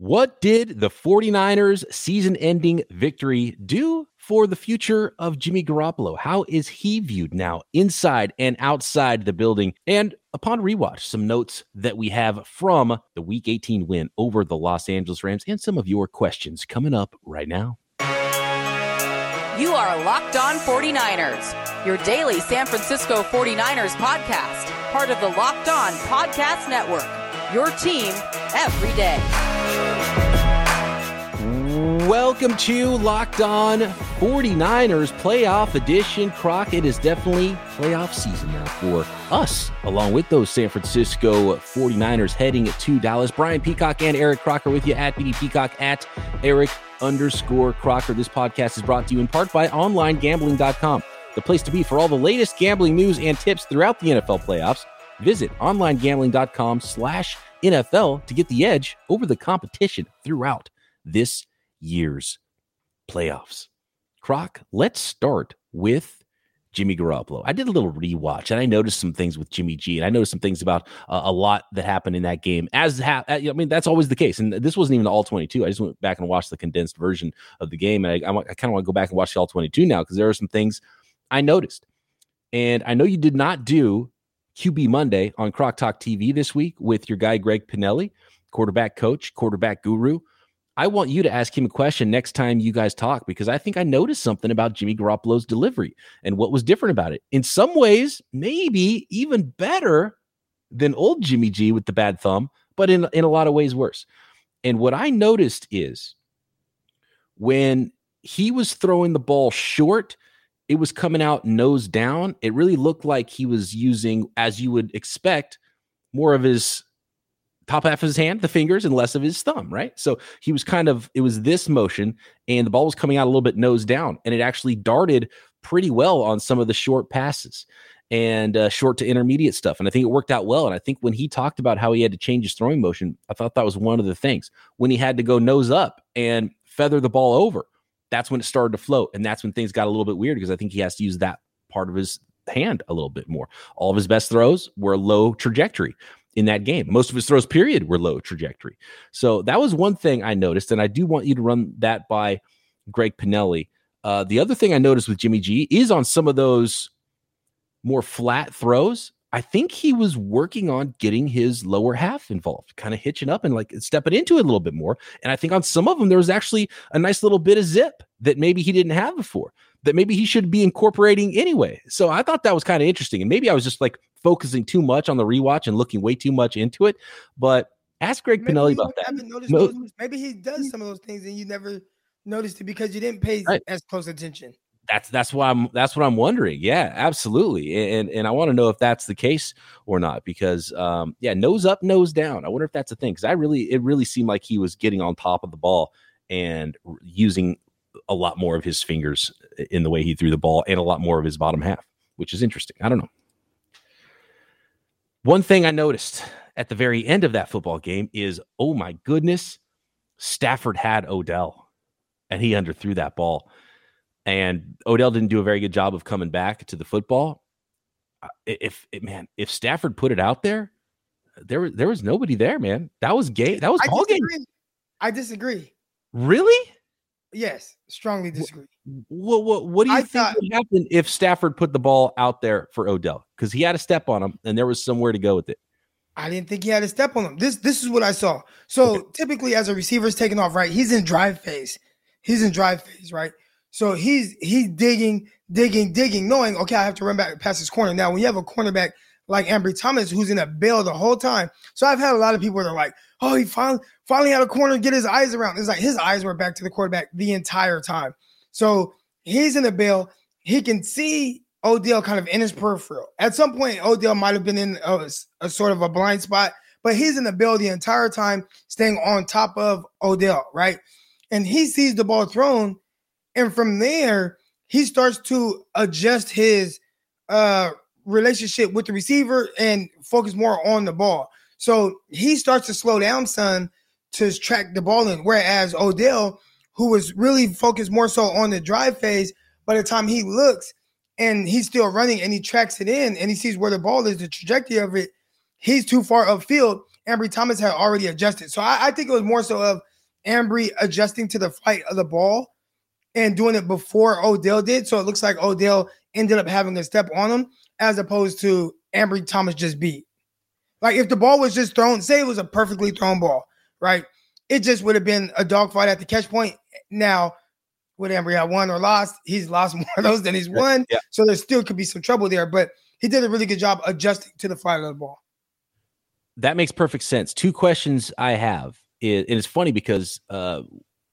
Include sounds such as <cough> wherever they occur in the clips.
What did the 49ers season ending victory do for the future of Jimmy Garoppolo? How is he viewed now inside and outside the building? And upon rewatch, some notes that we have from the week 18 win over the Los Angeles Rams and some of your questions coming up right now. You are Locked On 49ers, your daily San Francisco 49ers podcast, part of the Locked On Podcast Network. Your team every day. Welcome to Locked On 49ers Playoff Edition. Croc, it is definitely playoff season now for us, along with those San Francisco 49ers heading to Dallas. Brian Peacock and Eric Crocker with you at BD Peacock at Eric underscore Crocker. This podcast is brought to you in part by OnlineGambling.com, the place to be for all the latest gambling news and tips throughout the NFL playoffs. Visit OnlineGambling.com slash NFL to get the edge over the competition throughout this year's playoffs. Croc, let's start with Jimmy Garoppolo. I did a little rewatch and I noticed some things with Jimmy G, and I noticed some things about uh, a lot that happened in that game. As ha- I mean, that's always the case. And this wasn't even the all 22. I just went back and watched the condensed version of the game, and I, I, I kind of want to go back and watch the all 22 now because there are some things I noticed. And I know you did not do QB Monday on Croc Talk TV this week with your guy Greg Pinelli, quarterback coach, quarterback guru. I want you to ask him a question next time you guys talk because I think I noticed something about Jimmy Garoppolo's delivery and what was different about it. In some ways, maybe even better than old Jimmy G with the bad thumb, but in in a lot of ways worse. And what I noticed is when he was throwing the ball short, it was coming out nose down. It really looked like he was using, as you would expect, more of his top half of his hand, the fingers, and less of his thumb, right? So he was kind of, it was this motion, and the ball was coming out a little bit nose down, and it actually darted pretty well on some of the short passes and uh, short to intermediate stuff. And I think it worked out well. And I think when he talked about how he had to change his throwing motion, I thought that was one of the things. When he had to go nose up and feather the ball over, that's when it started to float. And that's when things got a little bit weird because I think he has to use that part of his hand a little bit more. All of his best throws were low trajectory in that game. Most of his throws, period, were low trajectory. So that was one thing I noticed. And I do want you to run that by Greg Pinelli. Uh, the other thing I noticed with Jimmy G is on some of those more flat throws. I think he was working on getting his lower half involved, kind of hitching up and like stepping into it a little bit more. And I think on some of them, there was actually a nice little bit of zip that maybe he didn't have before, that maybe he should be incorporating anyway. So I thought that was kind of interesting. And maybe I was just like focusing too much on the rewatch and looking way too much into it. But ask Greg Maybe Pinelli about that. Mo- maybe he does some of those things and you never noticed it because you didn't pay Right. as close attention. That's that's why I'm that's what I'm wondering. Yeah, absolutely. And and I want to know if that's the case or not because um yeah, nose up, nose down. I wonder if that's a thing cuz I really it really seemed like he was getting on top of the ball and using a lot more of his fingers in the way he threw the ball and a lot more of his bottom half, which is interesting. I don't know. One thing I noticed at the very end of that football game is oh my goodness, Stafford had Odell and he underthrew that ball and Odell didn't do a very good job of coming back to the football. If, if man, if Stafford put it out there, there was there was nobody there, man. That was gay. That was I ball game. I disagree. Really? Yes, strongly disagree. What what what do you I think thought- would happen if Stafford put the ball out there for Odell? Because he had a step on him, and there was somewhere to go with it. I didn't think he had a step on him. This this is what I saw. So typically, as a receiver's taking off, right? He's in drive phase. He's in drive phase, right? So he's he's digging, digging, digging, knowing okay, I have to run back past his corner. Now, when you have a cornerback like Ambry Thomas who's in a bail the whole time, so I've had a lot of people that are like, oh, he finally finally had a corner to get his eyes around. It's like his eyes were back to the quarterback the entire time. So he's in a bail. He can see Odell kind of in his peripheral. At some point, Odell might have been in a, a sort of a blind spot, but he's in the bail the entire time, staying on top of Odell, right? And he sees the ball thrown, and from there, he starts to adjust his uh relationship with the receiver and focus more on the ball. So he starts to slow down, son, to track the ball in. Whereas Odell, who was really focused more so on the drive phase, by the time he looks and he's still running and he tracks it in and he sees where the ball is, the trajectory of it, he's too far upfield. Ambry Thomas had already adjusted. So I, I think it was more so of Ambry adjusting to the flight of the ball and doing it before Odell did. So it looks like Odell ended up having a step on him as opposed to Ambry Thomas just beat. Like if the ball was just thrown, say it was a perfectly thrown ball, right? It just would have been a dogfight at the catch point. Now, would Ambry have won or lost? He's lost <laughs> more of those than he's won. Yeah. So there still could be some trouble there, but he did a really good job adjusting to the flight of the ball. That makes perfect sense. Two questions I have. and it's funny because uh,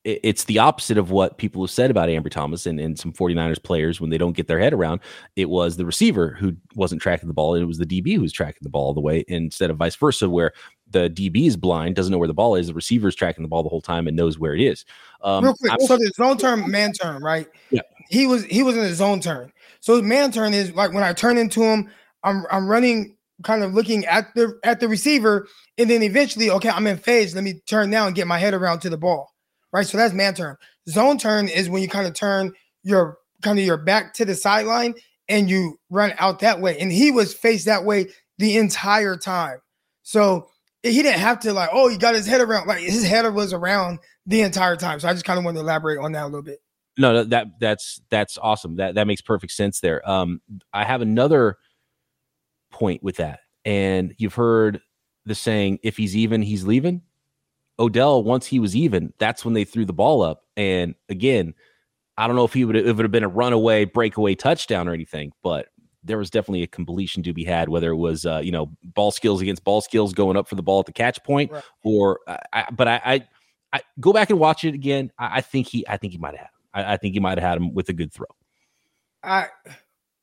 it's the opposite of what people have said about Ambry Thomas and, and some 49ers players when they don't get their head around. It was the receiver who wasn't tracking the ball, and it was the DB who was tracking the ball all the way instead of vice versa, where the DB is blind, doesn't know where the ball is. The receiver is tracking the ball the whole time and knows where it is. Um, Real quick, so the zone turn, man turn, right? Yeah. He was he was in his zone turn. So man turn is like when I turn into him, I'm I'm running kind of looking at the at the receiver, and then eventually, okay, I'm in phase. Let me turn now and get my head around to the ball right? So that's man turn. Zone turn is when you kind of turn your kind of your back to the sideline and you run out that way. And he was faced that way the entire time. So he didn't have to like, oh, he got his head around. Like his head was around the entire time. So I just kind of want to elaborate on that a little bit. No, that that's that's awesome. That that makes perfect sense there. Um, I have another point with that, and you've heard the saying, "If he's even, he's leaving." Odell, once he was even, that's when they threw the ball up. And again, I don't know if he would if it would have been a runaway breakaway touchdown or anything, but there was definitely a completion to be had, whether it was uh, you know ball skills against ball skills going up for the ball at the catch point, right. or I, but I, I, I, go back and watch it again. I, I think he I think he might have had him. I, I think he might have had him with a good throw. I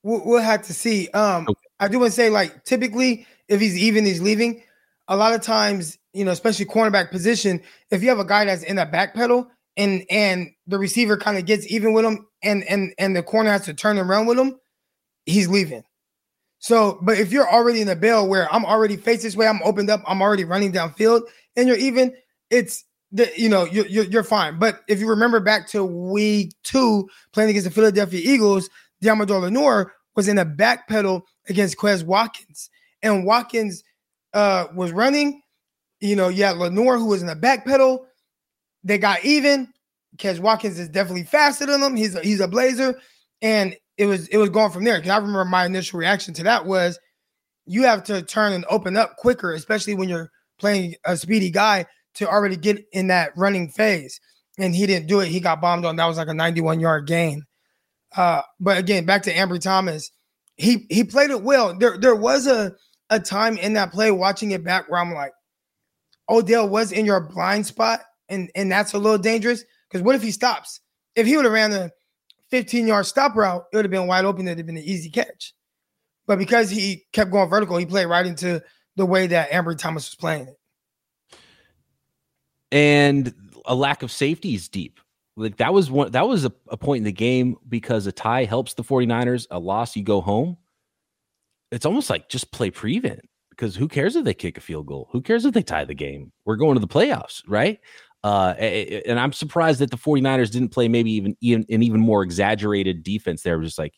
we'll, we'll have to see. Um, okay. I do want to say like typically if he's even, he's leaving. A lot of times you know, especially cornerback position, if you have a guy that's in that back pedal and and the receiver kind of gets even with him and and and the corner has to turn around with him, he's leaving. So, but if you're already in the bail where I'm already faced this way, I'm opened up, I'm already running downfield, and you're even, it's the you know you're, you're, you're fine. But if you remember back to week two playing against the Philadelphia Eagles, Deommodore Lenoir was in a back pedal against Quez Watkins, and Watkins uh, was running you know, you had Lenoir who was in the back pedal. They got even. Quez Watkins is definitely faster than him. He's a, he's a blazer, and it was it was going from there. Because I remember my initial reaction to that was, you have to turn and open up quicker, especially when you're playing a speedy guy to already get in that running phase. And he didn't do it. He got bombed on. That was like a 91 yard gain. Uh, but again, back to Ambry Thomas, he he played it well. There there was a a time in that play watching it back where I'm like, Odell was in your blind spot, and and that's a little dangerous. Because what if he stops? If he would have ran a 15 yard stop route, it would have been wide open. It'd have been an easy catch. But because he kept going vertical, he played right into the way that Ambry Thomas was playing it. And a lack of safety is deep. Like that was one that was a, a point in the game because a tie helps the 49ers, a loss, you go home. It's almost like just play prevent because who cares if they kick a field goal? Who cares if they tie the game? We're going to the playoffs, right? Uh, and I'm surprised that the 49ers didn't play maybe even, even an even more exaggerated defense there. Was just like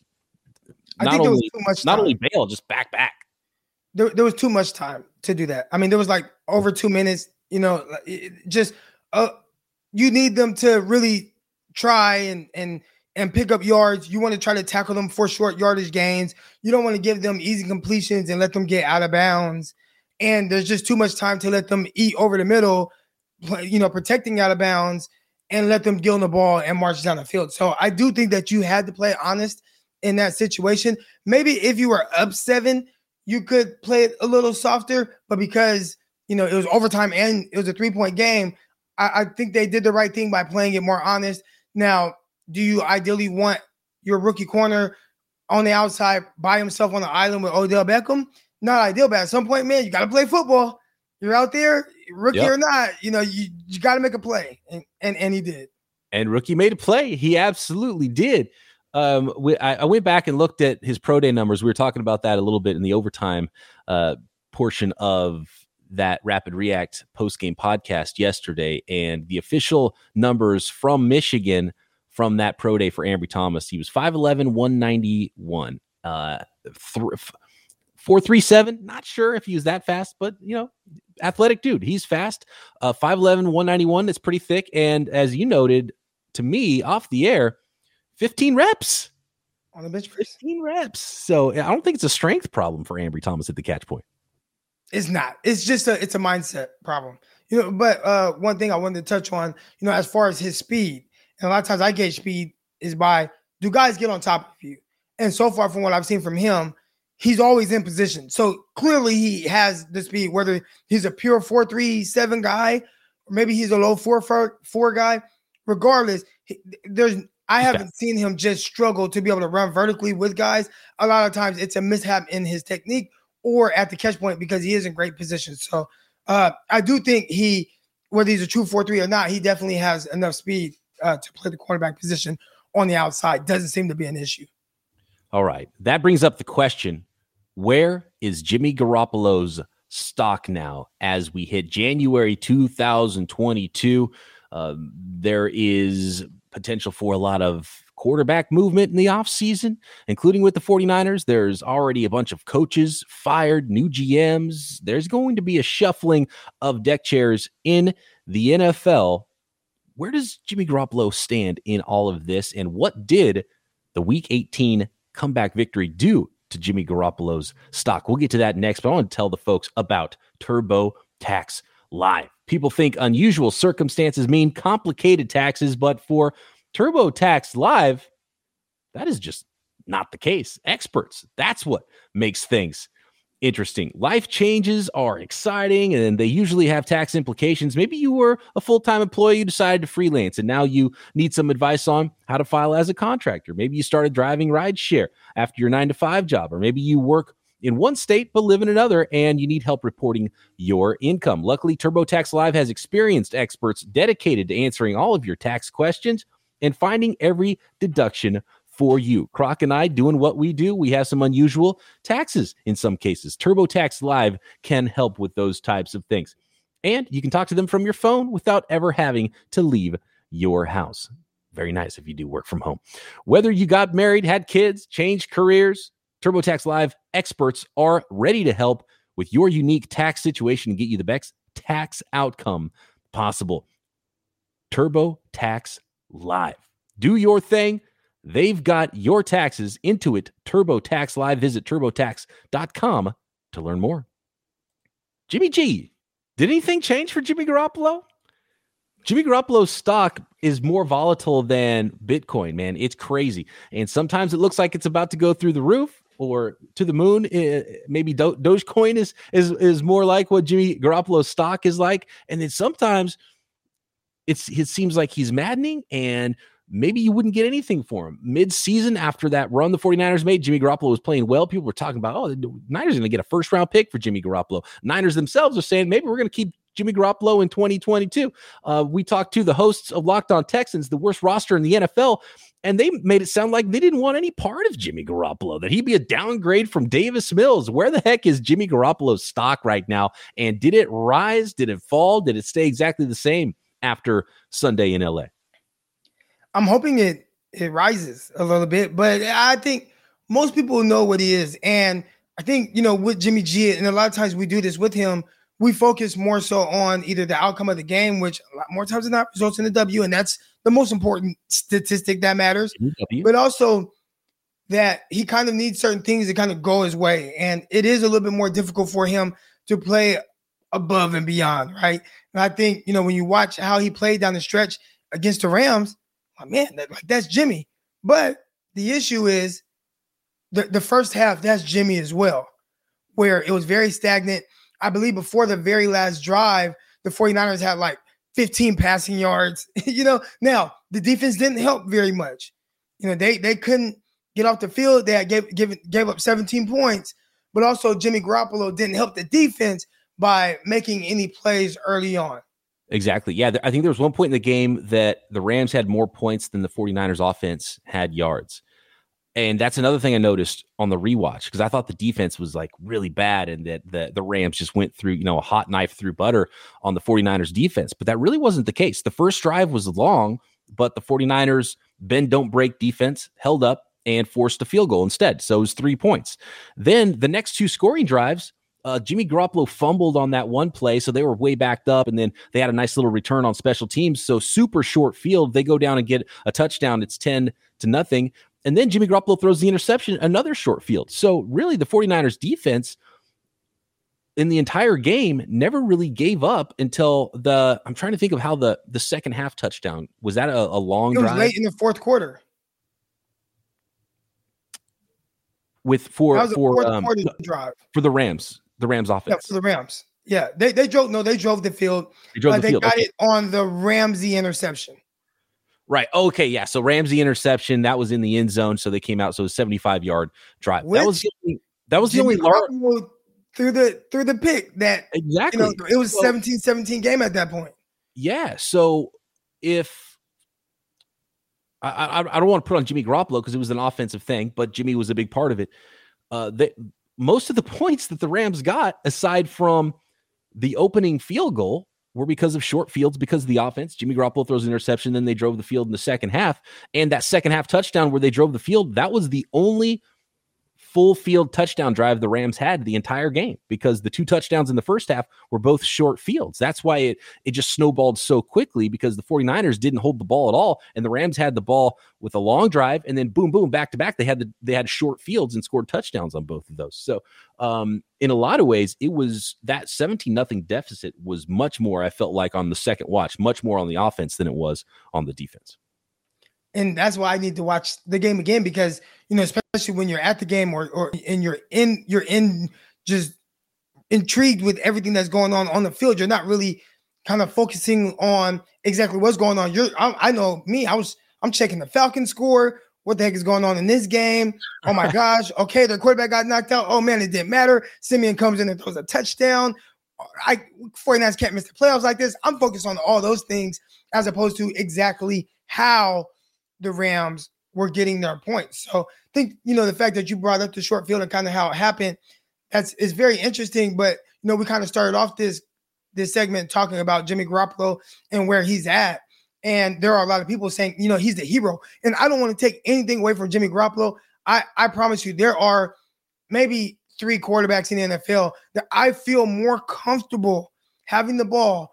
not only not only bail, just back back. There, there was too much time to do that. I mean, there was like over two minutes. You know, just uh, you need them to really try and and and pick up yards. You want to try to tackle them for short yardage gains. You don't want to give them easy completions and let them get out of bounds. And there's just too much time to let them eat over the middle, you know, protecting out of bounds and let them on the ball and march down the field. So I do think that you had to play honest in that situation. Maybe if you were up seven, you could play it a little softer, but because you know it was overtime and it was a three point game, I, I think they did the right thing by playing it more honest. Now, do you ideally want your rookie corner on the outside by himself on the island with Odell Beckham? Not ideal, but at some point, man, you got to play football. You're out there, rookie yep. or not, you know, you, you got to make a play. And, and, and he did. And rookie made a play. He absolutely did. Um, we, I, I, went back and looked at his pro day numbers. We were talking about that a little bit in the overtime uh, portion of that Rapid React post game podcast yesterday, and the official numbers from Michigan from that pro day for Ambry Thomas. He was 5'11, 191. Uh, th- 437, not sure if he was that fast, but you know, athletic dude. He's fast. Uh 5'11, 191. That's pretty thick. And as you noted to me off the air, 15 reps on the bench 15 reps. So I don't think it's a strength problem for Ambry Thomas at the catch point. It's not. It's just a it's a mindset problem. You know, but uh one thing I wanted to touch on, you know, as far as his speed, and a lot of times I gauge speed is by do guys get on top of you? And so far from what I've seen from him, he's always in position. So clearly he has the speed, whether he's a pure four three seven guy, or maybe he's a low four-four guy. Regardless, he, there's I haven't seen him just struggle to be able to run vertically with guys. A lot of times it's a mishap in his technique or at the catch point because he is in great position. So uh, I do think he, whether he's a true 4 3 or not, he definitely has enough speed uh, to play the quarterback position on the outside. Doesn't seem to be an issue. All right. That brings up the question where is Jimmy Garoppolo's stock now as we hit January 2022? Uh, there is potential for a lot of quarterback movement in the offseason, including with the 49ers. There's already a bunch of coaches fired, new GMs. There's going to be a shuffling of deck chairs in the NFL. Where does Jimmy Garoppolo stand in all of this? And what did the week 18 comeback victory do to Jimmy Garoppolo's stock? We'll get to that next, but I want to tell the folks about TurboTax Live. People think unusual circumstances mean complicated taxes, but for TurboTax Live, that is just not the case. Experts, that's what makes things interesting. Life changes are exciting and they usually have tax implications. Maybe you were a full time employee, you decided to freelance, and now you need some advice on how to file as a contractor. Maybe you started driving rideshare after your nine to five job, or maybe you work in one state but live in another and you need help reporting your income. Luckily, TurboTax Live has experienced experts dedicated to answering all of your tax questions and finding every deduction for you. Croc and I doing what we do. We have some unusual taxes in some cases. TurboTax Live can help with those types of things. And you can talk to them from your phone without ever having to leave your house. Very nice if you do work from home. Whether you got married, had kids, changed careers, TurboTax Live experts are ready to help with your unique tax situation and get you the best tax outcome possible. TurboTax Live. Do your thing. They've got your taxes Intuit TurboTax Live. Visit turbotax.com to learn more. Jimmy G, did anything change for Jimmy Garoppolo? Jimmy Garoppolo's stock is more volatile than Bitcoin, man. It's crazy. And sometimes it looks like it's about to go through the roof or to the moon. maybe Do- Dogecoin is is is more like what Jimmy Garoppolo's stock is like, and then sometimes it's it seems like he's maddening and maybe you wouldn't get anything for him. Mid-season after that run the 49ers made, Jimmy Garoppolo was playing well. People were talking about, oh, the Niners are going to get a first round pick for Jimmy Garoppolo. Niners themselves are saying maybe we're going to keep Jimmy Garoppolo in 2022. Uh, we talked to the hosts of Locked On Texans, the worst roster in the NFL, and they made it sound like they didn't want any part of Jimmy Garoppolo, that he'd be a downgrade from Davis Mills. Where the heck is Jimmy Garoppolo's stock right now? And did it rise? Did it fall? Did it stay exactly the same after Sunday in LA? I'm hoping it it rises a little bit, but I think most people know what he is. And I think, you know, with Jimmy G, and a lot of times we do this with him, we focus more so on either the outcome of the game, which a lot more times than not results in a W, and that's the most important statistic that matters. W. But also that he kind of needs certain things to kind of go his way. And it is a little bit more difficult for him to play above and beyond, right? And I think, you know, when you watch how he played down the stretch against the Rams, like, man, that, like that's Jimmy. But the issue is the, the first half, that's Jimmy as well, where it was very stagnant. I believe before the very last drive, the 49ers had like 15 passing yards. <laughs> you know, now the defense didn't help very much. You know, they they couldn't get off the field. They gave, gave, gave up 17 points, but also Jimmy Garoppolo didn't help the defense by making any plays early on. Exactly. Yeah. I think there was one point in the game that the Rams had more points than the 49ers offense had yards. And that's another thing I noticed on the rewatch because I thought the defense was like really bad and that the, the Rams just went through, you know, a hot knife through butter on the 49ers defense. But that really wasn't the case. The first drive was long, but the 49ers bend don't break defense held up and forced a field goal instead. So it was three points. Then the next two scoring drives, uh, Jimmy Garoppolo fumbled on that one play, so they were way backed up, and then they had a nice little return on special teams. So super short field, they go down and get a touchdown. It's 10 to nothing. And then Jimmy Garoppolo throws the interception, another short field. So really, the 49ers defense in the entire game never really gave up until the I'm trying to think of how the the second half touchdown was that a, a long It was drive late in the fourth quarter. with for for um, drive. for the Rams the Rams Yeah, offense for the Rams. Yeah, they they drove. No, they drove the field. they drove but the they field got okay. it on the Ramsey interception. right okay yeah so Ramsey interception that was in the end zone so they came out so it was 75 yard drive that was the only, that was the only through the through the pick that you exactly know it was So- 17-17 game at that point. Yeah. So if I, I, I don't want to put on Jimmy Garoppolo because it was an offensive thing, but Jimmy was a big part of it. Uh, they, most of the points that the Rams got, aside from the opening field goal, were because of short fields, because of the offense. Jimmy Garoppolo throws an interception, then they drove the field in the second half, and that second half touchdown where they drove the field, that was the only full field touchdown drive the Rams had the entire game because the two touchdowns in the first half were both short fields. That's why it it just snowballed so quickly because the 49ers didn't hold the ball at all and the Rams had the ball with a long drive and then boom boom back to back they had the they had short fields and scored touchdowns on both of those. So um in a lot of ways it was that 17 nothing deficit was much more I felt like on the second watch much more on the offense than it was on the defense. And that's why I need to watch the game again because you know, especially when you're at the game or or and you're in you're in just intrigued with everything that's going on on the field. You're not really kind of focusing on exactly what's going on. You're I, I know me. I was I'm checking the Falcons score. What the heck is going on in this game? Oh my <laughs> gosh. Okay, their quarterback got knocked out. Oh man, it didn't matter. Simeon comes in and throws a touchdown. I 49ers can't miss the playoffs like this. I'm focused on all those things as opposed to exactly how the Rams were getting their points. So I think you know the fact that you brought up the short field and kind of how it happened. That's is very interesting. But you know we kind of started off this this segment talking about Jimmy Garoppolo and where he's at. And there are a lot of people saying, you know, he's the hero. And I don't want to take anything away from Jimmy Garoppolo. I I promise you, there are maybe three quarterbacks in the NFL that I feel more comfortable having the ball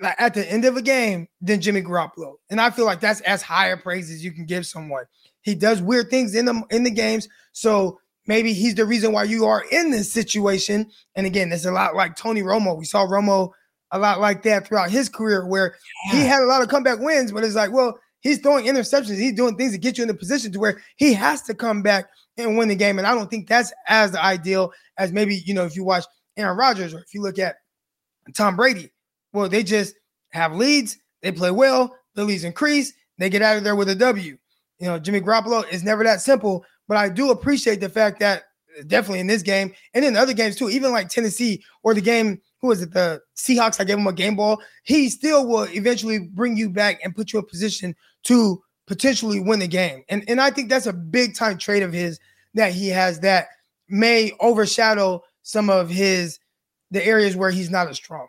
like at the end of a game than Jimmy Garoppolo. And I feel like that's as high a praise as you can give someone. He does weird things in the in the games. So maybe he's the reason why you are in this situation. And again, it's a lot like Tony Romo. We saw Romo a lot like that throughout his career where he had a lot of comeback wins, but it's like, well, he's throwing interceptions, he's doing things to get you in the position to where he has to come back and win the game. And I don't think that's as ideal as maybe, you know, if you watch Aaron Rodgers or if you look at Tom Brady. Well, they just have leads, they play well, the leads increase, they get out of there with a W. You know, Jimmy Garoppolo is never that simple, but I do appreciate the fact that uh, definitely in this game and in other games too, even like Tennessee or the game, who was it, the Seahawks, I gave him a game ball, he still will eventually bring you back and put you in position to potentially win the game. And, and I think that's a big time trait of his that he has that may overshadow some of his the areas where he's not as strong.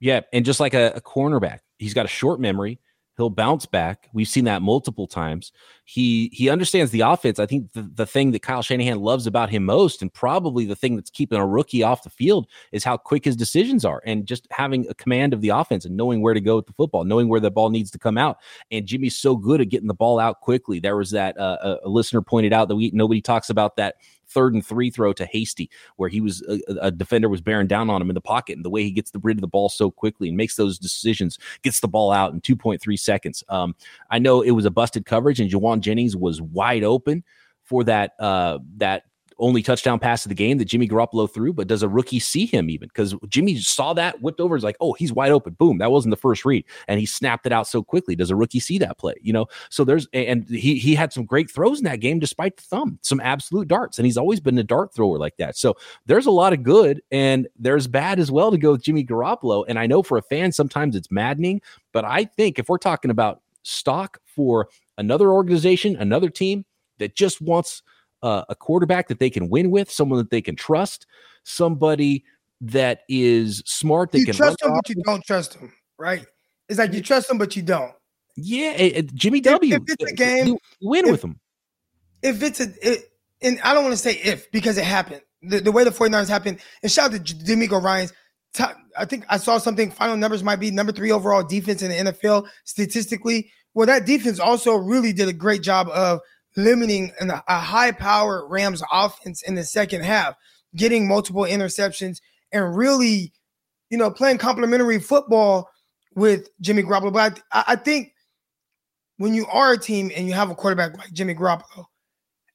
Yeah, and just like a, a cornerback, he's got a short memory. He'll bounce back. We've seen that multiple times. He he understands the offense. I think the, the thing that Kyle Shanahan loves about him most, and probably the thing that's keeping a rookie off the field, is how quick his decisions are, and just having a command of the offense and knowing where to go with the football, knowing where the ball needs to come out. And Jimmy's so good at getting the ball out quickly. There was that uh, a, a listener pointed out that we nobody talks about that third and three throw to Hasty, where he was a, a, defender was bearing down on him in the pocket, and the way he gets the rid of the ball so quickly and makes those decisions, gets the ball out in 2.3 seconds. Um, I know it was a busted coverage, and Jauan Jennings was wide open for that uh, that only touchdown pass of the game that Jimmy Garoppolo threw, but does a rookie see him even? Because Jimmy saw that, whipped over, is like, oh, he's wide open. Boom. That wasn't the first read. And he snapped it out so quickly. Does a rookie see that play? You know, so there's and he he had some great throws in that game despite the thumb, some absolute darts. And he's always been a dart thrower like that. So there's a lot of good and there's bad as well to go with Jimmy Garoppolo. And I know for a fan, sometimes it's maddening, but I think if we're talking about stock for another organization, another team that just wants uh, a quarterback that they can win with, someone that they can trust, somebody that is smart. That you can trust him, but you don't trust him, right? It's like you trust him, but you don't. Yeah, it, it- Jimmy W. if it's a game- you win if- with him. if it's a, it, and I don't want to say if because it happened. The, the way the 49ers happened, and shout out to DeMeco Ryans. I think I saw something. Final numbers might be number three overall defense in the NFL statistically. Well, that defense also really did a great job of limiting an, a high power Rams offense in the second half, getting multiple interceptions and really, you know, playing complementary football with Jimmy Garoppolo. But I, I think when you are a team and you have a quarterback like Jimmy Garoppolo,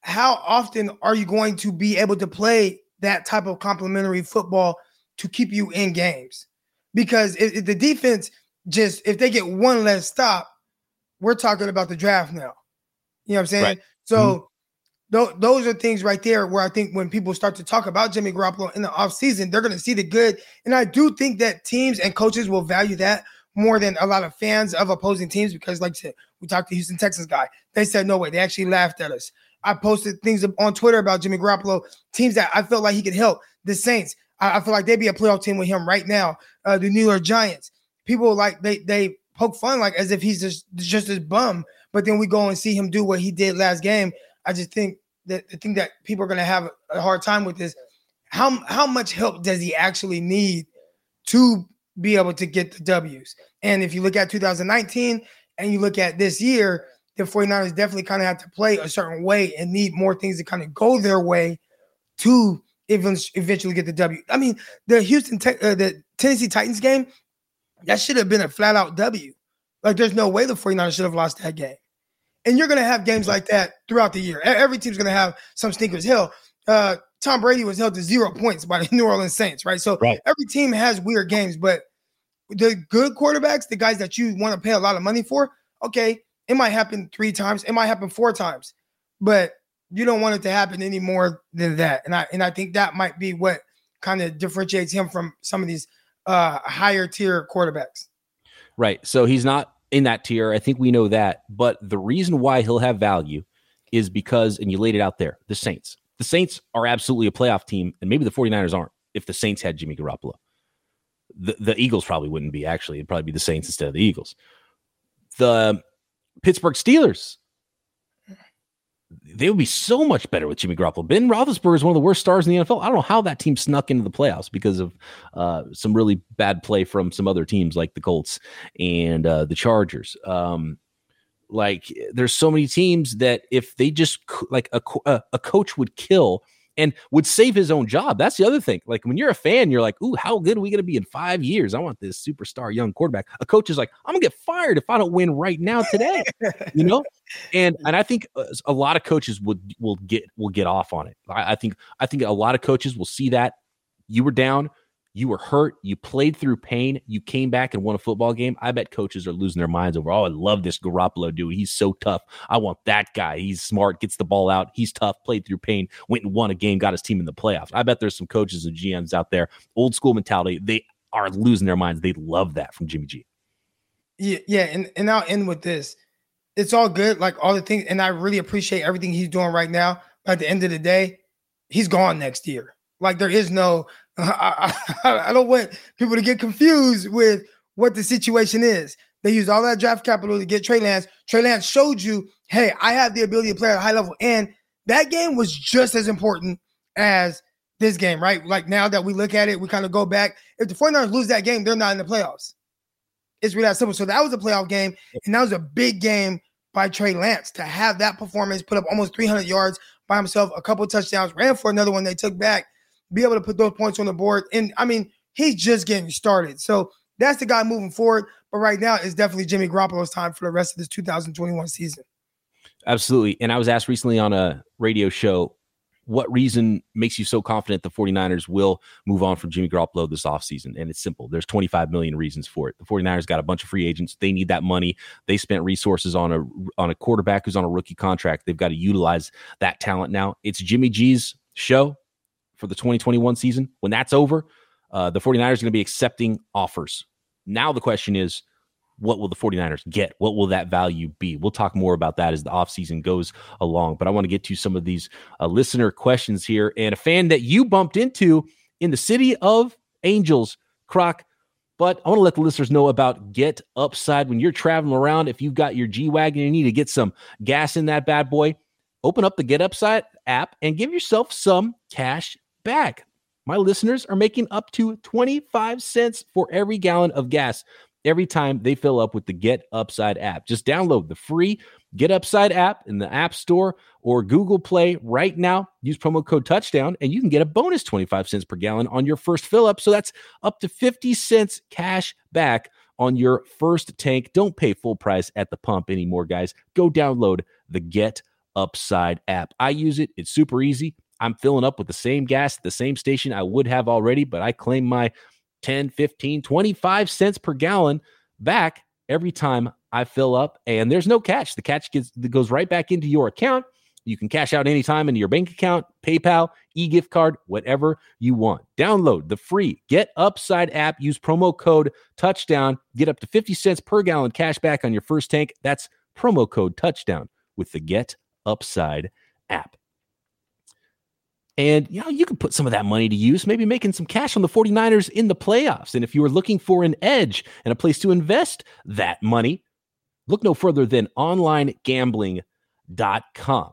how often are you going to be able to play that type of complementary football to keep you in games? Because if, if the defense just if they get one less stop, we're talking about the draft now. You know what I'm saying? Right. So mm-hmm. th- those are things right there where I think when people start to talk about Jimmy Garoppolo in the offseason, they're going to see the good. And I do think that teams and coaches will value that more than a lot of fans of opposing teams because, like I said, we talked to Houston Texans guy. They said no way. They actually laughed at us. I posted things on Twitter about Jimmy Garoppolo, teams that I felt like he could help. The Saints, I, I feel like they'd be a playoff team with him right now. Uh, the New York Giants, people like they they poke fun like as if he's just just this bum. But then we go and see him do what he did last game. I just think that the thing that people are going to have a hard time with is how how much help does he actually need to be able to get the W's? And if you look at 2019 and you look at this year, the 49ers definitely kind of have to play a certain way and need more things to kind of go their way to even eventually get the W. I mean, the Houston, uh, the Tennessee Titans game, that should have been a flat out W. Like, there's no way the 49ers should have lost that game. And you're going to have games like that throughout the year. Every team's going to have some stinkers. Hell, uh, Tom Brady was held to zero points by the <laughs> New Orleans Saints, right? So right. every team has weird games, but the good quarterbacks, the guys that you want to pay a lot of money for, okay, it might happen three times, it might happen four times, but you don't want it to happen any more than that. And I and I think that might be what kind of differentiates him from some of these uh higher tier quarterbacks. Right. So he's not in that tier. I think we know that. But the reason why he'll have value is because, and you laid it out there, the Saints. The Saints are absolutely a playoff team, and maybe the 49ers aren't if the Saints had Jimmy Garoppolo. The, the Eagles probably wouldn't be, actually. It'd probably be the Saints instead of the Eagles. The Pittsburgh Steelers they would be so much better with Jimmy Garoppolo. Ben Roethlisberger is one of the worst stars in the NFL. I don't know how that team snuck into the playoffs because of uh, some really bad play from some other teams like the Colts and uh, the Chargers. Um, like, there's so many teams that if they just like a, a, a coach would kill and would save his own job. That's the other thing. Like when you're a fan, you're like, "Ooh, how good are we going to be in five years? I want this superstar young quarterback." A coach is like, "I'm gonna get fired if I don't win right now today," <laughs> you know. And and I think uh, a lot of coaches would will get will get off on it. I, I think I think a lot of coaches will see that you were down, you were hurt. You played through pain. You came back and won a football game. I bet coaches are losing their minds over, oh, I love this Garoppolo dude. He's so tough. I want that guy. He's smart, gets the ball out. He's tough, played through pain, went and won a game, got his team in the playoffs. I bet there's some coaches and GMs out there, old school mentality. They are losing their minds. They love that from Jimmy G. Yeah, yeah. And, and I'll end with this. It's all good, like all the things, and I really appreciate everything he's doing right now. But at the end of the day, he's gone next year. Like there is no <laughs> I, I, I don't want people to get confused with what the situation is. They used all that draft capital to get Trey Lance. Trey Lance showed you, hey, I have the ability to play at a high level. And that game was just as important as this game, right? Like now that we look at it, we kind of go back. If the 49ers lose that game, they're not in the playoffs. It's really that simple. So that was a playoff game, and that was a big game by Trey Lance to have that performance, put up almost 300 yards by himself, a couple touchdowns, ran for another one they took back be able to put those points on the board. And I mean, he's just getting started. So that's the guy moving forward. But right now, it's definitely Jimmy Garoppolo's time for the rest of this 2021 season. Absolutely. And I was asked recently on a radio show, what reason makes you so confident the 49ers will move on from Jimmy Garoppolo this offseason? And it's simple. There's 25 million reasons for it. The 49ers got a bunch of free agents. They need that money. They spent resources on a on a quarterback who's on a rookie contract. They've got to utilize that talent now. It's Jimmy G's show for the 2021 season, when that's over, uh, the 49ers are going to be accepting offers. Now the question is, what will the 49ers get? What will that value be? We'll talk more about that as the offseason goes along. But I want to get to some of these uh, listener questions here. And a fan that you bumped into in the city of Angels, Croc. But I want to let the listeners know about Get Upside when you're traveling around. If you've got your G Wagon, you need to get some gas in that bad boy open up the Get Upside app and give yourself some cash back. My listeners are making up to 25 cents for every gallon of gas every time they fill up with the Get Upside app. Just download the free Get Upside app in the App Store or Google Play right now. Use promo code touchdown and you can get a bonus 25 cents per gallon on your first fill up. So that's up to 50 cents cash back on your first tank. Don't pay full price at the pump anymore, guys. Go download the Get Upside app. I use it, it's super easy. I'm filling up with the same gas at the same station I would have already, but I claim my 10, 15, 25 cents per gallon back every time I fill up. And there's no catch. The catch gets goes right back into your account. You can cash out anytime into your bank account, PayPal, e gift card, whatever you want. Download the free Get Upside app. Use promo code touchdown. Get up to 50 cents per gallon cash back on your first tank. That's promo code touchdown with the Get Upside app. And you know, you can put some of that money to use, maybe making some cash on the 49ers in the playoffs. And if you are looking for an edge and a place to invest that money, look no further than onlinegambling.com.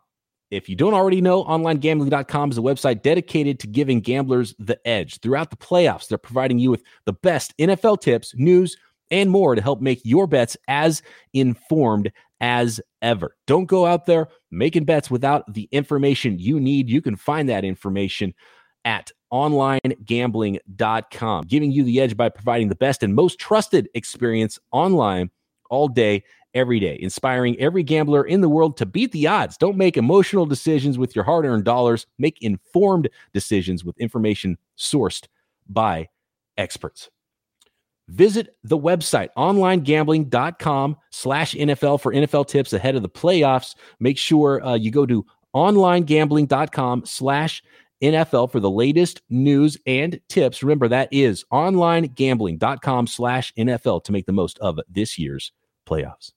If you don't already know, onlinegambling.com is a website dedicated to giving gamblers the edge. Throughout the playoffs, they're providing you with the best NFL tips, news, and more to help make your bets as informed as ever. Don't go out there making bets without the information you need. You can find that information at onlinegambling.com, giving you the edge by providing the best and most trusted experience online all day, every day, inspiring every gambler in the world to beat the odds. Don't make emotional decisions with your hard earned dollars, make informed decisions with information sourced by experts. Visit the website onlinegambling.com slash NFL for NFL tips ahead of the playoffs. Make sure uh, you go to onlinegambling.com slash NFL for the latest news and tips. Remember, that is onlinegambling.com slash NFL to make the most of this year's playoffs.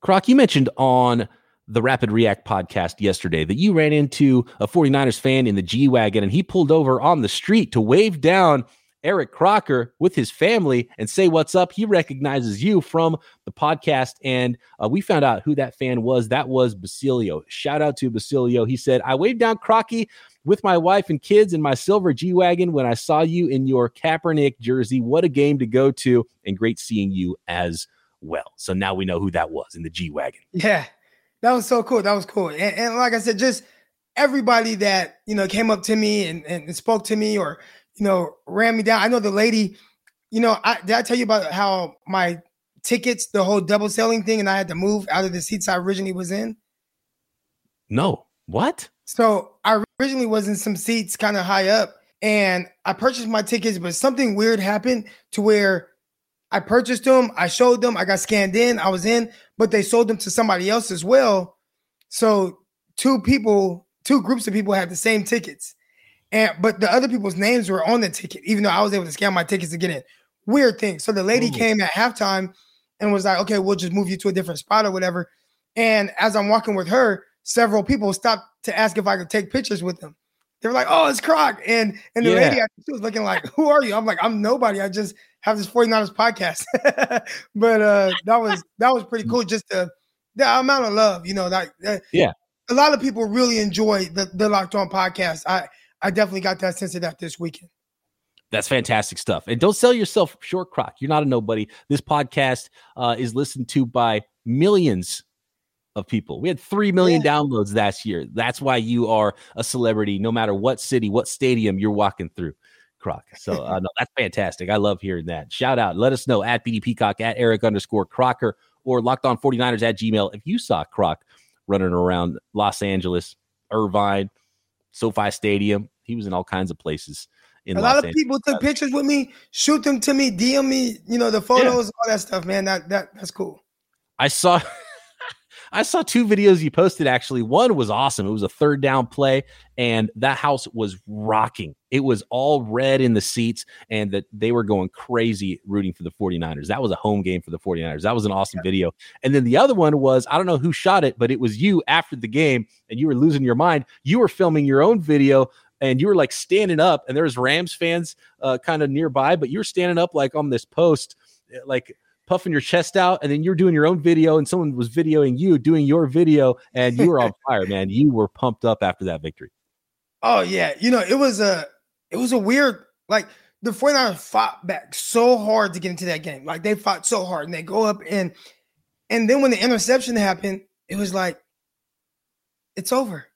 Croc, you mentioned on the Rapid React podcast yesterday that you ran into a 49ers fan in the G Wagon and he pulled over on the street to wave down – Eric Crocker with his family and say what's up. He recognizes you from the podcast, and uh, we found out who that fan was. That was Basilio. Shout out to Basilio. He said, I waved down Crocky with my wife and kids in my silver G Wagon when I saw you in your Kaepernick jersey. What a game to go to, and great seeing you as well. So now we know who that was in the G Wagon. Yeah, that was so cool. That was cool. And, and like I said, just everybody that, you know, came up to me and, and spoke to me or, you know, ran me down. I know the lady, you know, I did I tell you about how my tickets, the whole double selling thing, and I had to move out of the seats I originally was in? No. What? So I originally was in some seats kind of high up, and I purchased my tickets, but something weird happened to where I purchased them, I showed them, I got scanned in, I was in, but they sold them to somebody else as well. So two people, two groups of people had the same tickets. And but the other people's names were on the ticket, even though I was able to scan my tickets to get in. Weird thing. So the lady Ooh. came at halftime and was like, okay, we'll just move you to a different spot or whatever. And as I'm walking with her, several people stopped to ask if I could take pictures with them. They were like, "Oh, it's Croc," and and the yeah. lady she was looking like, "Who are you?" I'm like, "I'm nobody. I just have this 49ers podcast." <laughs> but uh, that was that was pretty cool. Just the the amount of love, you know. That yeah, a lot of people really enjoy the the Locked On podcast. I I definitely got that sense of that this weekend. That's fantastic stuff. And don't sell yourself short, Croc. You're not a nobody. This podcast uh, is listened to by millions of people. We had 3 million yeah. downloads last year. That's why you are a celebrity, no matter what city, what stadium you're walking through, Croc. So <laughs> uh, no, that's fantastic. I love hearing that. Shout out. Let us know at BD Peacock, at Eric underscore Crocker, or locked on 49ers at Gmail if you saw Croc running around Los Angeles, Irvine, SoFi Stadium, he was in all kinds of places. a Los lot of Angeles. people took pictures with me, shoot them to me, DM me, you know, the photos, yeah. all that stuff, man. That that that's cool. I saw <laughs> I saw two videos you posted actually. One was awesome. It was a third down play, and that house was rocking. It was all red in the seats, and that they were going crazy rooting for the 49ers. That was a home game for the 49ers. That was an awesome yeah. video. And then the other one was I don't know who shot it, but it was you after the game, and you were losing your mind. You were filming your own video and you were like standing up, and there was Rams fans uh, kind of nearby, but you were standing up like on this post, like puffing your chest out, and then you're doing your own video, and someone was videoing you doing your video, and you were on <laughs> fire, man. You were pumped up after that victory. Oh yeah, you know it was a it was a weird like the 49ers fought back so hard to get into that game. Like they fought so hard, and they go up and and then when the interception happened, it was like it's over.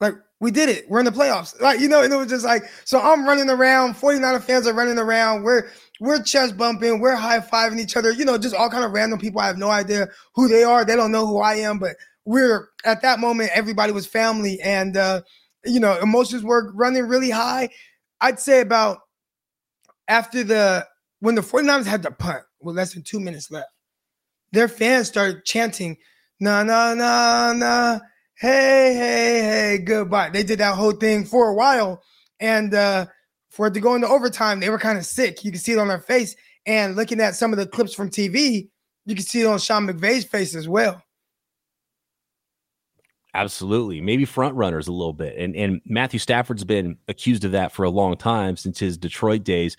Like we did it. We're in the playoffs. Like, you know, and it was just like, so I'm running around, 49er fans are running around. We're we're chest bumping, we're high-fiving each other, you know, just all kind of random people. I have no idea who they are. They don't know who I am, but we're at that moment, everybody was family. And uh, you know, emotions were running really high. I'd say about after the when the 49ers had to punt with less than two minutes left, their fans started chanting, na na na na hey, hey, hey, goodbye. They did that whole thing for a while. And uh, for it to go into overtime, they were kind of sick. You can see it on their face. And looking at some of the clips from TV, you can see it on Sean McVay's face as well. Absolutely. Maybe front runners a little bit. And and Matthew Stafford's been accused of that for a long time since his Detroit days.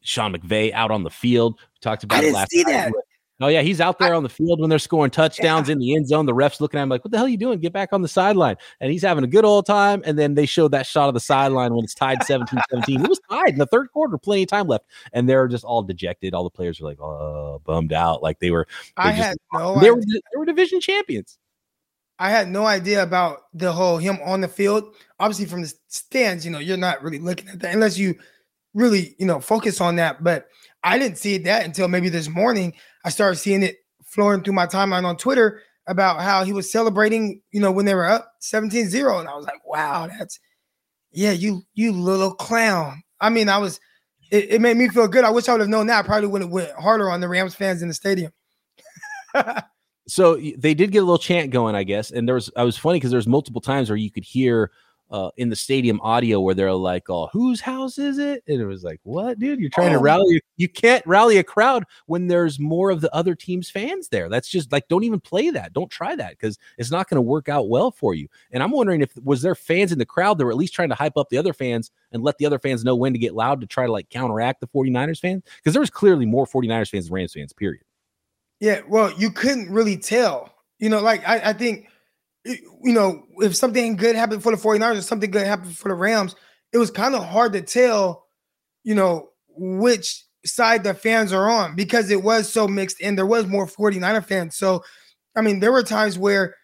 Sean McVay out on the field. Talked about I didn't last see that. Oh yeah, he's out there on the field when they're scoring touchdowns yeah. in the end zone. The refs looking at him like, "What the hell are you doing? Get back on the sideline." And he's having a good old time. And then they showed that shot of the sideline when it's tied 17-17. it was tied in the third quarter, plenty of time left, and they're just all dejected. All the players were like, "Oh, bummed out," like they were. They I just, had no. They were, they were division champions. I had no idea about the whole him on the field. Obviously, from the stands, you know, you're not really looking at that unless you really, you know, focus on that. But I didn't see that until maybe this morning. I started seeing it flowing through my timeline on Twitter about how he was celebrating, you know, when they were up 17-0. And I was like, wow, that's yeah, you you little clown. I mean, I was it, it made me feel good. I wish I would have known that. I probably would have went harder on the Rams fans in the stadium. <laughs> so they did get a little chant going, I guess. And there was I was funny because there's multiple times where you could hear uh, in the stadium audio where they're like, "Oh, whose house is it?" And it was like, "What, dude? You're trying oh. to rally? You can't rally a crowd when there's more of the other team's fans there. That's just like, don't even play that. Don't try that because it's not going to work out well for you." And I'm wondering if was there fans in the crowd that were at least trying to hype up the other fans and let the other fans know when to get loud to try to like counteract the 49ers fans because there was clearly more 49ers fans than Rams fans. Period. Yeah, well, you couldn't really tell. You know, like I, I think you know, if something good happened for the 49ers or something good happened for the Rams, it was kind of hard to tell, you know, which side the fans are on because it was so mixed and there was more 49er fans. So, I mean, there were times where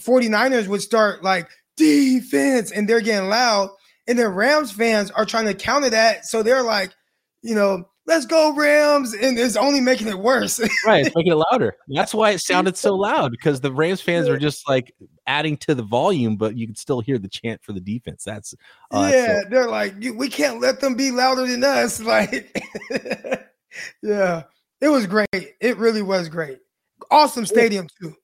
49ers would start like defense and they're getting loud, and then Rams fans are trying to counter that. So they're like, you know, let's go Rams, and it's only making it worse. <laughs> right, it's making it louder. That's why it sounded so <laughs> loud because the Rams fans were just like adding to the volume, but you could still hear the chant for the defense. That's uh, yeah, so- they're like, we can't let them be louder than us. <laughs> Like, yeah, it was great. It really was great. Awesome stadium too.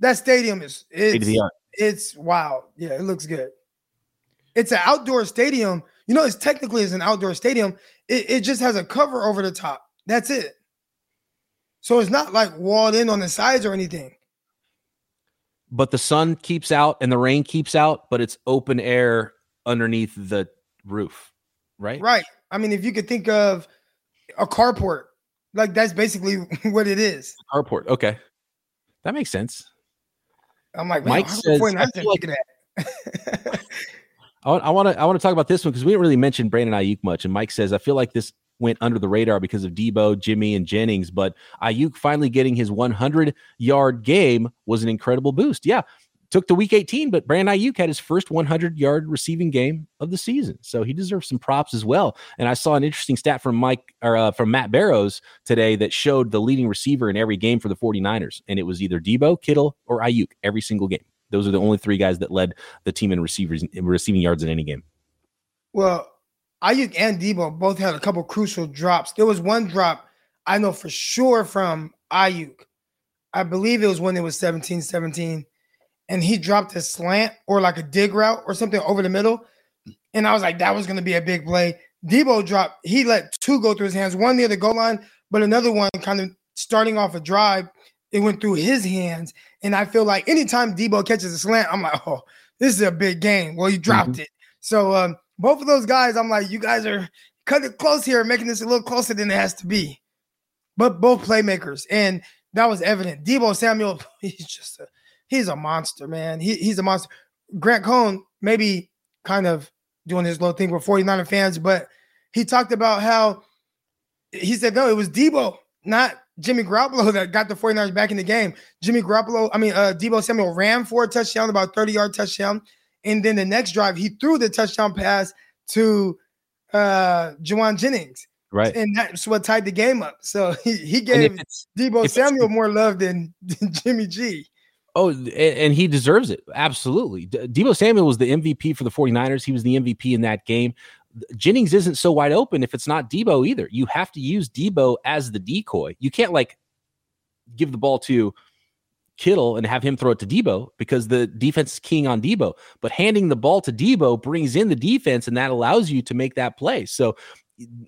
That stadium is it's, it's wow. Yeah, it looks good. It's an outdoor stadium. You know, it's technically it's an outdoor stadium. It, it just has a cover over the top. That's it. So it's not like walled in on the sides or anything. But the sun keeps out and the rain keeps out, but it's open air underneath the roof, right? Right. I mean, if you could think of a carport, like that's basically <laughs> what it is. Carport. Okay. That makes sense. I'm like, Mike says, I, like, <laughs> I want to I want to talk about this one because we didn't really mention Brandon Aiyuk much. And Mike says I feel like this went under the radar because of Deebo, Jimmy, and Jennings, but Aiyuk finally getting his 100 yard game was an incredible boost. Yeah, took to week 18, but Brandon Aiyuk had his first 100 yard receiving game of the season, so he deserves some props as well. And I saw an interesting stat from Mike or uh, from Matt Barrows today that showed the leading receiver in every game for the 49ers, and it was either Deebo, Kittle, or Aiyuk every single game. Those are the only three guys that led the team in receivers in receiving yards in any game. Well, Aiyuk and Deebo both had a couple crucial drops. There was one drop I know for sure from Aiyuk. I believe it was when it was 17 17, and he dropped a slant or like a dig route or something over the middle. And I was like, that was going to be a big play. Deebo dropped, he let two go through his hands, one near the goal line, but another one kind of starting off a drive. It went through his hands. And I feel like anytime Deebo catches a slant, I'm like, oh, this is a big game. Well, you dropped mm-hmm. it. So um, both of those guys, I'm like, you guys are cutting close here, making this a little closer than it has to be. but both playmakers, and that was evident. Deebo Samuel, <laughs> he's just a he's a monster, man. He, he's a monster. Grant Cohn maybe kind of doing his little thing with 49er fans, but he talked about how he said, no, it was Deebo, not Jimmy Garoppolo that got the 49ers back in the game. Jimmy Garoppolo, I mean, uh, Deebo Samuel ran for a touchdown, about 30 yard touchdown. And then the next drive, he threw the touchdown pass to uh Jauan Jennings. Right. And that's what tied the game up. So <laughs> he, he gave Deebo Samuel more love than, <laughs> than Jimmy G. Oh, and he deserves it. Absolutely. Deebo Samuel was the MVP for the 49ers. He was the MVP in that game. Jennings isn't so wide open if it's not Deebo either. You have to use Deebo as the decoy. You can't like give the ball to Kittle and have him throw it to Deebo because the defense is keying on Deebo. But handing the ball to Deebo brings in the defense and that allows you to make that play. So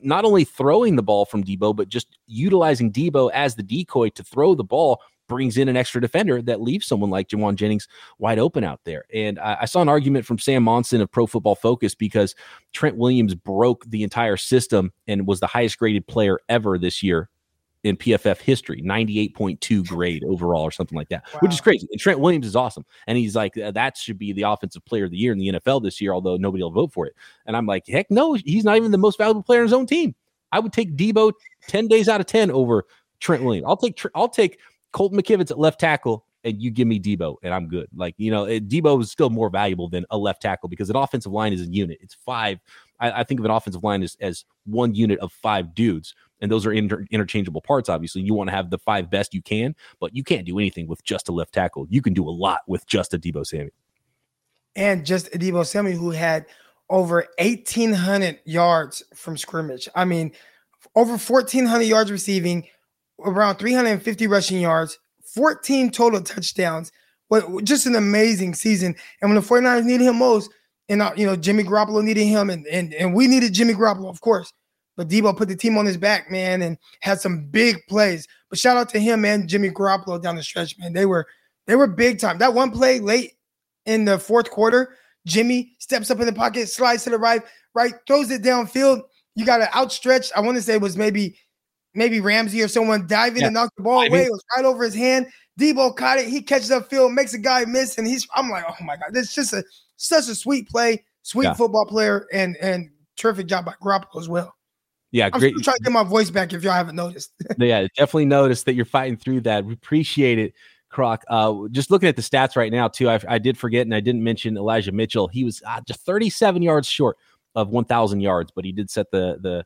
not only throwing the ball from Deebo, but just utilizing Deebo as the decoy to throw the ball brings in an extra defender that leaves someone like Jauan Jennings wide open out there. And I, I, saw an argument from Sam Monson of Pro Football Focus because Trent Williams broke the entire system and was the highest graded player ever this year in PFF history, 98.2 grade overall or something like that, wow. which is crazy. And Trent Williams is awesome. And he's like, that should be the offensive player of the year in the NFL this year, although nobody will vote for it. And I'm like, heck no, he's not even the most valuable player in his own team. I would take Deebo 10 days out of 10 over Trent Williams. I'll take, I'll take Colton McKivitz at left tackle and you give me Deebo, and I'm good. Like, you know, Deebo is still more valuable than a left tackle because an offensive line is a unit. It's five. I, I think of an offensive line as, as one unit of five dudes. And those are inter- interchangeable parts, obviously. You want to have the five best you can, but you can't do anything with just a left tackle. You can do a lot with just a Deebo Samuel. And just a Deebo Samuel who had over 1,800 yards from scrimmage. I mean, over 1,400 yards receiving, around 350 rushing yards, 14 total touchdowns. What just an amazing season. And when the 49ers needed him most, and uh, you know, Jimmy Garoppolo needed him, and, and and we needed Jimmy Garoppolo, of course. But Deebo put the team on his back, man, and had some big plays. But shout out to him and Jimmy Garoppolo down the stretch, man. They were they were big time. That one play late in the fourth quarter, Jimmy steps up in the pocket, slides to the right, right, throws it downfield. You got to outstretch. I want to say it was maybe maybe Ramsey or someone diving yeah. and knock the ball I away. Mean, it was right over his hand. Deebo caught it. He catches up field, makes a guy miss, and he's. I'm like, oh my god, this is just a such a sweet play, sweet yeah. football player, and and terrific job by Garoppolo as well. Yeah, I'm great. trying to get my voice back if y'all haven't noticed. <laughs> yeah, definitely noticed that you're fighting through that. We appreciate it. Croc. Uh, just looking at the stats right now, too, I, I, did forget and I didn't mention Elijah Mitchell. He was uh, just 37 yards short of 1,000 yards, but he did set the the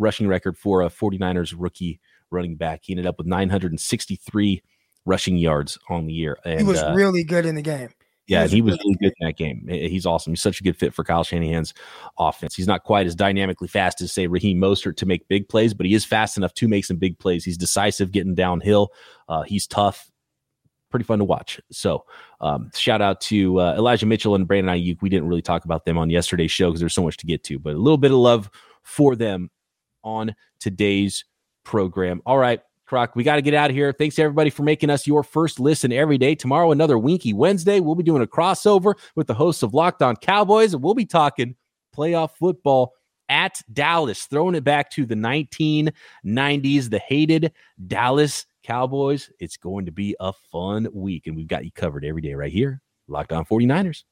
rushing record for a 49ers rookie running back. He ended up with 963 rushing yards on the year. And, he was uh, really good in the game. He yeah, was he was really good in that game. He's awesome. He's such a good fit for Kyle Shanahan's offense. He's not quite as dynamically fast as say Raheem Mostert to make big plays, but he is fast enough to make some big plays. He's decisive getting downhill. Uh, he's tough. Pretty fun to watch. So, um, shout out to uh, Elijah Mitchell and Brandon Aiyuk. We didn't really talk about them on yesterday's show because there's so much to get to, but a little bit of love for them on today's program. All right, Croc, we got to get out of here. Thanks everybody for making us your first listen every day. Tomorrow, another Winky Wednesday. We'll be doing a crossover with the hosts of Locked On Cowboys, and we'll be talking playoff football at Dallas, throwing it back to the 1990s, the hated Dallas Cowboys. It's going to be a fun week, and we've got you covered every day right here. Locked On 49ers.